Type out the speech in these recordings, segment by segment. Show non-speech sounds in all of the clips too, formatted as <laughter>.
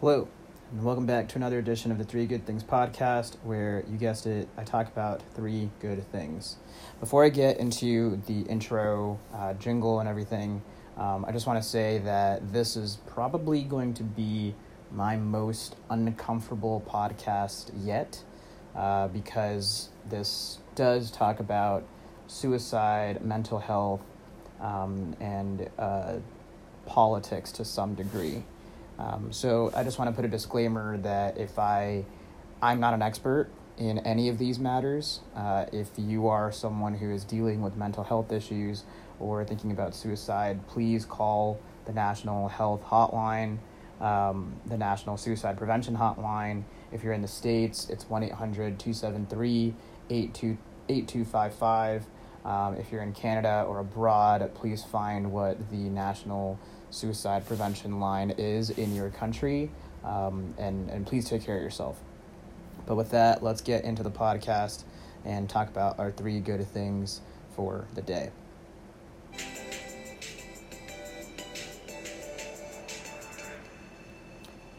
Hello, and welcome back to another edition of the Three Good Things podcast, where you guessed it, I talk about three good things. Before I get into the intro, uh, jingle, and everything, um, I just want to say that this is probably going to be my most uncomfortable podcast yet, uh, because this does talk about suicide, mental health, um, and uh, politics to some degree. Um, so I just want to put a disclaimer that if I, I'm not an expert in any of these matters. Uh, if you are someone who is dealing with mental health issues or thinking about suicide, please call the National Health Hotline, um, the National Suicide Prevention Hotline. If you're in the States, it's 1 800 273 8255. Um, if you're in Canada or abroad, please find what the National Suicide Prevention Line is in your country, um, and, and please take care of yourself. But with that, let's get into the podcast and talk about our three good things for the day.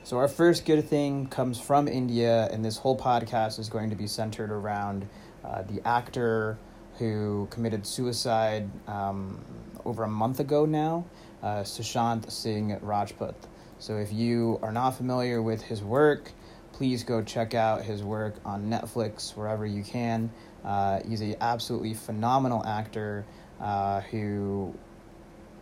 So, our first good thing comes from India, and this whole podcast is going to be centered around uh, the actor who committed suicide um, over a month ago now, uh, Sushant Singh Rajput. So, if you are not familiar with his work, please go check out his work on Netflix wherever you can. Uh, he's an absolutely phenomenal actor uh, who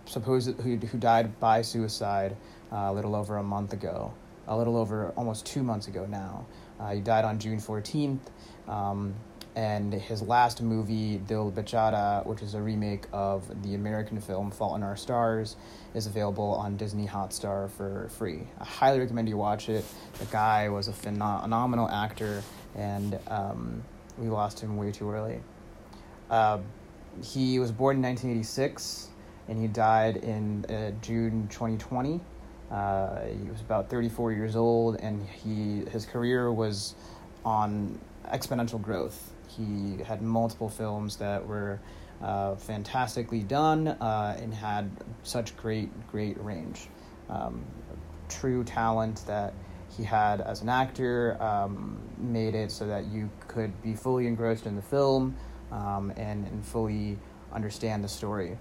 supposed who who died by suicide uh, a little over a month ago, a little over almost two months ago now. Uh, he died on June fourteenth. Um, and his last movie, Dil Bechara, which is a remake of the American film Fault in Our Stars, is available on Disney Hotstar for free. I highly recommend you watch it. The guy was a phenomenal actor, and um, we lost him way too early. Uh, he was born in 1986, and he died in uh, June 2020. Uh, he was about 34 years old, and he his career was on exponential growth he had multiple films that were uh, fantastically done uh, and had such great, great range. Um, true talent that he had as an actor um, made it so that you could be fully engrossed in the film um, and, and fully understand the story.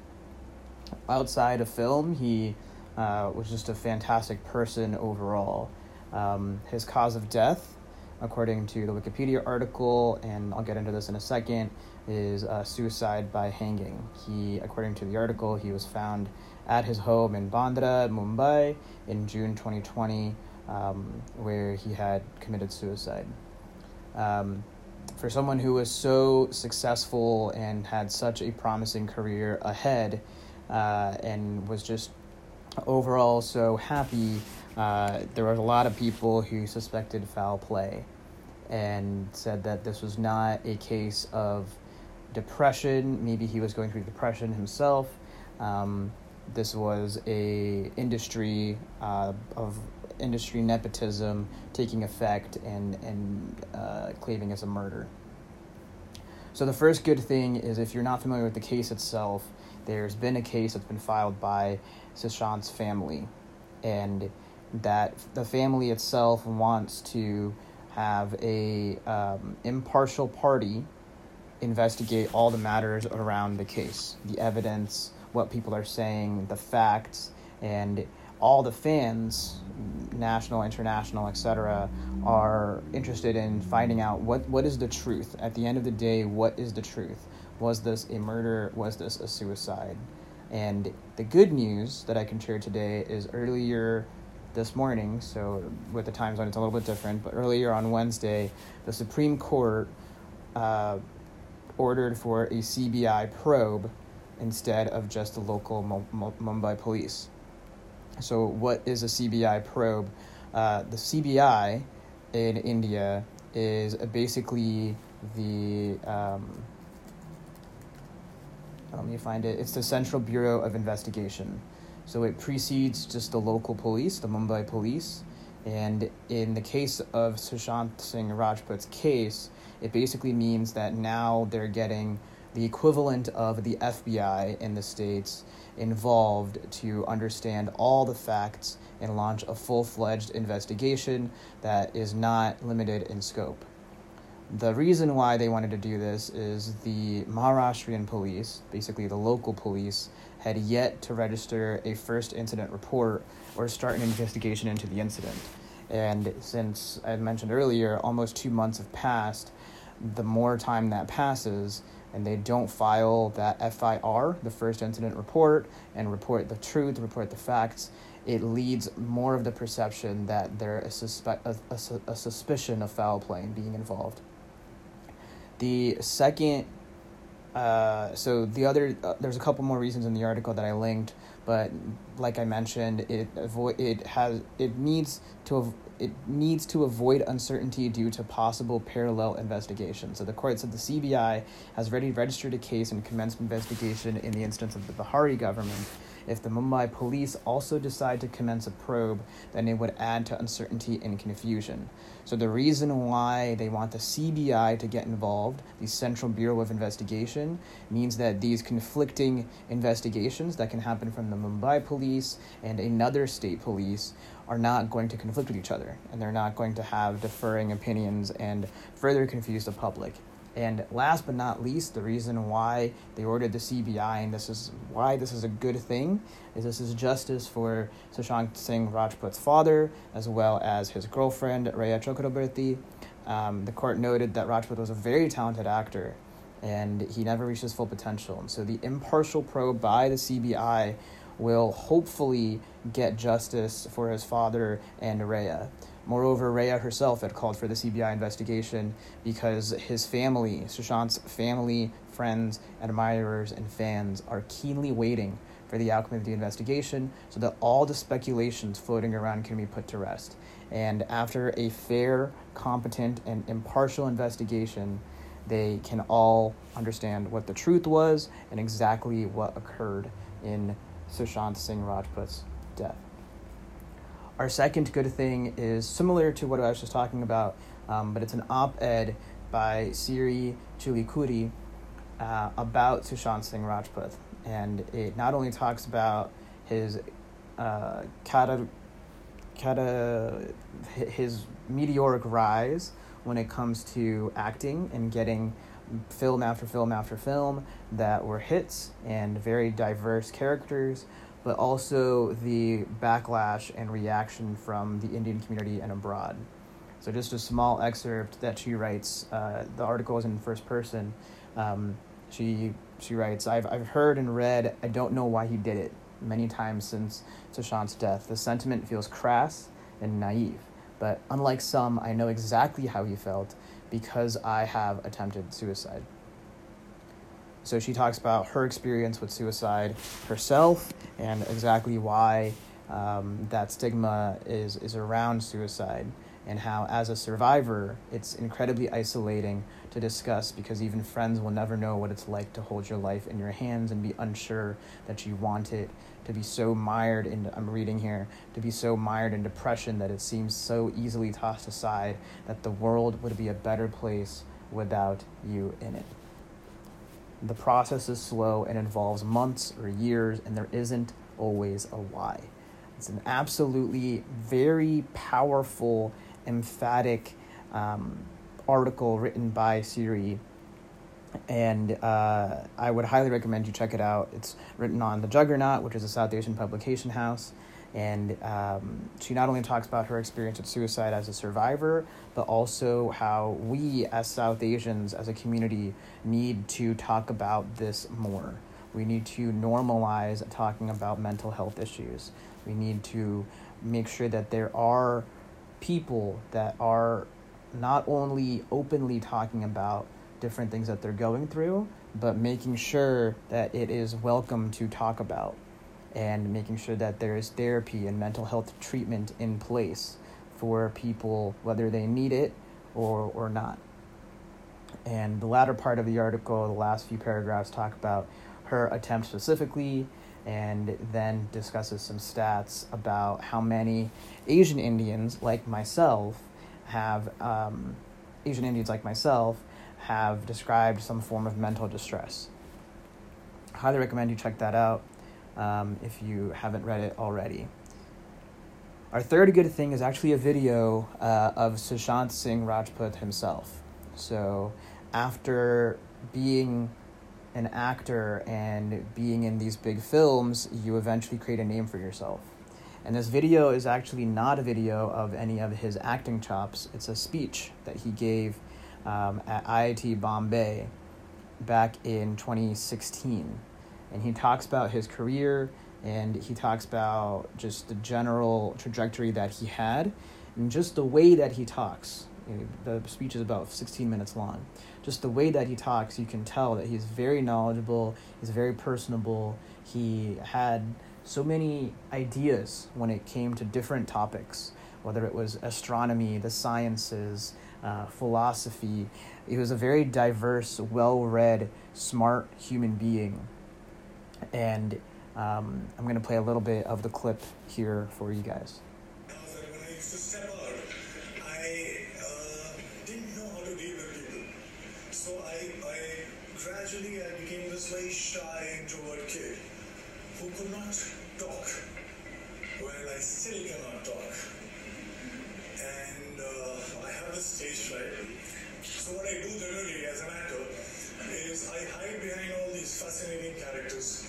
Outside of film, he uh, was just a fantastic person overall. Um, his cause of death according to the Wikipedia article, and I'll get into this in a second, is uh, suicide by hanging. He, according to the article, he was found at his home in Bandra, Mumbai, in June 2020, um, where he had committed suicide. Um, for someone who was so successful and had such a promising career ahead, uh, and was just overall so happy uh, there were a lot of people who suspected foul play and said that this was not a case of depression. Maybe he was going through depression himself. Um, this was a industry uh, of industry nepotism taking effect and and uh, claiming as a murder. So the first good thing is if you're not familiar with the case itself, there's been a case that's been filed by Sushant's family, and that the family itself wants to have a um, impartial party investigate all the matters around the case, the evidence, what people are saying, the facts, and all the fans, national, international, etc., are interested in finding out what, what is the truth. At the end of the day, what is the truth? Was this a murder? Was this a suicide? And the good news that I can share today is earlier this morning, so with the time zone, it's a little bit different. But earlier on Wednesday, the Supreme Court uh, ordered for a CBI probe instead of just the local Mumbai police. So, what is a CBI probe? Uh, the CBI in India is basically the um, let me find it. It's the Central Bureau of Investigation. So it precedes just the local police, the Mumbai police. And in the case of Sushant Singh Rajput's case, it basically means that now they're getting the equivalent of the FBI in the States involved to understand all the facts and launch a full fledged investigation that is not limited in scope. The reason why they wanted to do this is the Maharashtrian police, basically the local police, had yet to register a first incident report or start an investigation into the incident. And since I mentioned earlier, almost two months have passed, the more time that passes, and they don't file that FIR, the first incident report, and report the truth, report the facts, it leads more of the perception that there is suspe- a, a, a suspicion of foul play being involved. The second, uh, so the other, uh, there's a couple more reasons in the article that I linked, but like I mentioned, it avoid it has it needs to it needs to avoid uncertainty due to possible parallel investigation. So the court said the CBI has already registered a case and commenced investigation in the instance of the Bihari government. If the Mumbai police also decide to commence a probe, then it would add to uncertainty and confusion. So the reason why they want the CBI to get involved, the Central Bureau of Investigation, means that these conflicting investigations that can happen from the Mumbai police and another state police are not going to conflict with each other and they're not going to have differing opinions and further confuse the public. And last but not least, the reason why they ordered the CBI, and this is why this is a good thing, is this is justice for Sushant Singh Rajput's father, as well as his girlfriend, Rhea Chakraborty. Um, the court noted that Rajput was a very talented actor, and he never reached his full potential. And so the impartial probe by the CBI will hopefully get justice for his father and Rhea. Moreover, Rhea herself had called for the CBI investigation because his family, Sushant's family, friends, admirers, and fans are keenly waiting for the outcome of the investigation so that all the speculations floating around can be put to rest. And after a fair, competent, and impartial investigation, they can all understand what the truth was and exactly what occurred in Sushant Singh Rajput's death. Our second good thing is similar to what I was just talking about, um, but it's an op ed by Siri Chilukuri uh, about Sushant Singh Rajput. And it not only talks about his uh, kata, kata, his meteoric rise when it comes to acting and getting film after film after film that were hits and very diverse characters, but also the backlash and reaction from the Indian community and abroad. So, just a small excerpt that she writes. Uh, the article is in first person. Um, she she writes, I've, I've heard and read, I don't know why he did it, many times since Sushant's death. The sentiment feels crass and naive. But unlike some, I know exactly how he felt because I have attempted suicide. So she talks about her experience with suicide herself and exactly why um, that stigma is, is around suicide and how, as a survivor, it's incredibly isolating to discuss because even friends will never know what it's like to hold your life in your hands and be unsure that you want it, to be so mired in, I'm reading here, to be so mired in depression that it seems so easily tossed aside that the world would be a better place without you in it. The process is slow and involves months or years, and there isn't always a why. It's an absolutely very powerful, emphatic um, article written by Siri, and uh, I would highly recommend you check it out. It's written on The Juggernaut, which is a South Asian publication house. And um, she not only talks about her experience with suicide as a survivor, but also how we as South Asians, as a community, need to talk about this more. We need to normalize talking about mental health issues. We need to make sure that there are people that are not only openly talking about different things that they're going through, but making sure that it is welcome to talk about and making sure that there is therapy and mental health treatment in place for people, whether they need it or, or not. And the latter part of the article, the last few paragraphs, talk about her attempt specifically and then discusses some stats about how many Asian Indians like myself have, um, Asian Indians like myself have described some form of mental distress. Highly recommend you check that out um, if you haven't read it already. Our third good thing is actually a video uh, of Sushant Singh Rajput himself. So, after being an actor and being in these big films, you eventually create a name for yourself. And this video is actually not a video of any of his acting chops. It's a speech that he gave um, at IIT Bombay back in 2016. And he talks about his career and he talks about just the general trajectory that he had and just the way that he talks. The speech is about 16 minutes long. Just the way that he talks, you can tell that he's very knowledgeable, he's very personable. He had so many ideas when it came to different topics, whether it was astronomy, the sciences, uh, philosophy. He was a very diverse, well read, smart human being. And um, I'm going to play a little bit of the clip here for you guys. gradually I became this very shy, introvert kid who could not talk. Well, I still cannot talk. And I have this stage fright. So what I do generally as an actor is I hide behind all these fascinating characters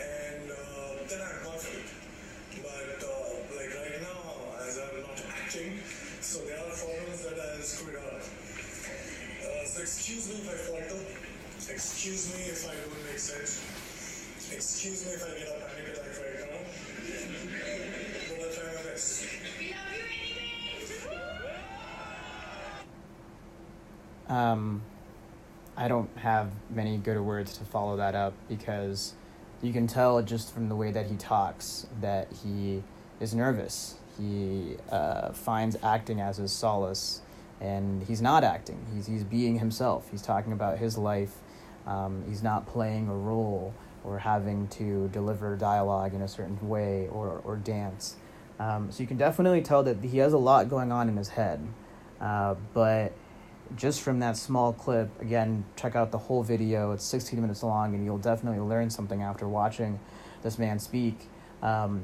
and uh, then I'm confident. But uh, like right now, as I'm not acting, so there are problems that I screwed up. Uh, so excuse me if I falter. Excuse me if I don't make sense. Excuse me if I get a panic attack right now. But I'll try my best. Um, I don't have many good words to follow that up because you can tell just from the way that he talks that he is nervous. He uh, finds acting as his solace, and he's not acting. He's he's being himself. He's talking about his life. Um, he's not playing a role or having to deliver dialogue in a certain way or, or dance. Um, so you can definitely tell that he has a lot going on in his head. Uh, but just from that small clip, again, check out the whole video. It's 16 minutes long, and you'll definitely learn something after watching this man speak. Um,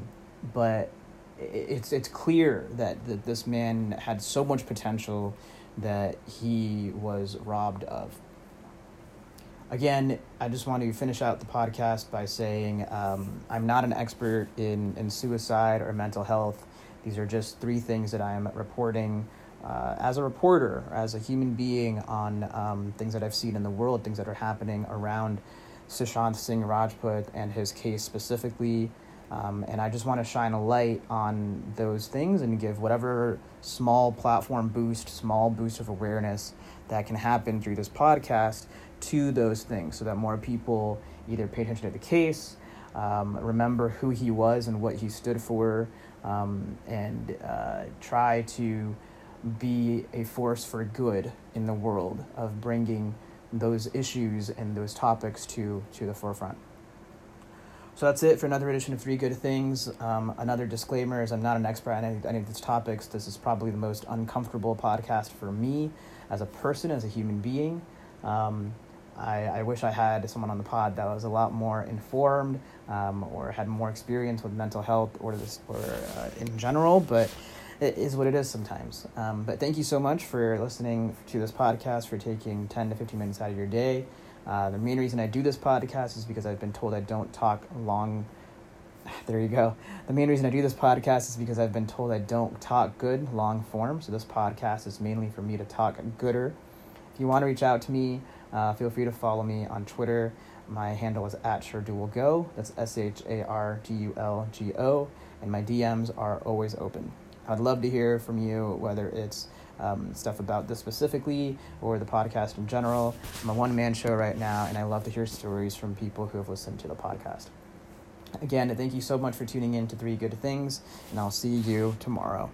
but it's it's clear that, that this man had so much potential that he was robbed of again, I just want to finish out the podcast by saying um, I'm not an expert in, in suicide or mental health. These are just three things that I'm reporting uh, as a reporter, as a human being, on um, things that I've seen in the world, things that are happening around Sushant Singh Rajput and his case specifically. Um, and I just want to shine a light on those things and give whatever small platform boost, small boost of awareness that can happen through this podcast to those things so that more people either pay attention to the case, um, remember who he was and what he stood for, um, and uh, try to be a force for good in the world of bringing those issues and those topics to, to the forefront. So that's it for another edition of Three Good Things. Um, another disclaimer is I'm not an expert on any, any of these topics. This is probably the most uncomfortable podcast for me as a person, as a human being. Um, I, I wish I had someone on the pod that was a lot more informed um, or had more experience with mental health or this or uh, in general, but it is what it is sometimes. Um, but thank you so much for listening to this podcast, for taking 10 to 15 minutes out of your day. Uh, the main reason I do this podcast is because I've been told I don't talk long. <laughs> There you go. The main reason I do this podcast is because I've been told I don't talk good long form. So this podcast is mainly for me to talk gooder. If you want to reach out to me, uh, feel free to follow me on Twitter. My handle is at Shardulgo. That's S H A R D U L G O. And my DMs are always open. I'd love to hear from you, whether it's um, stuff about this specifically or the podcast in general. I'm a one man show right now, and I love to hear stories from people who have listened to the podcast. Again, thank you so much for tuning in to Three Good Things, and I'll see you tomorrow.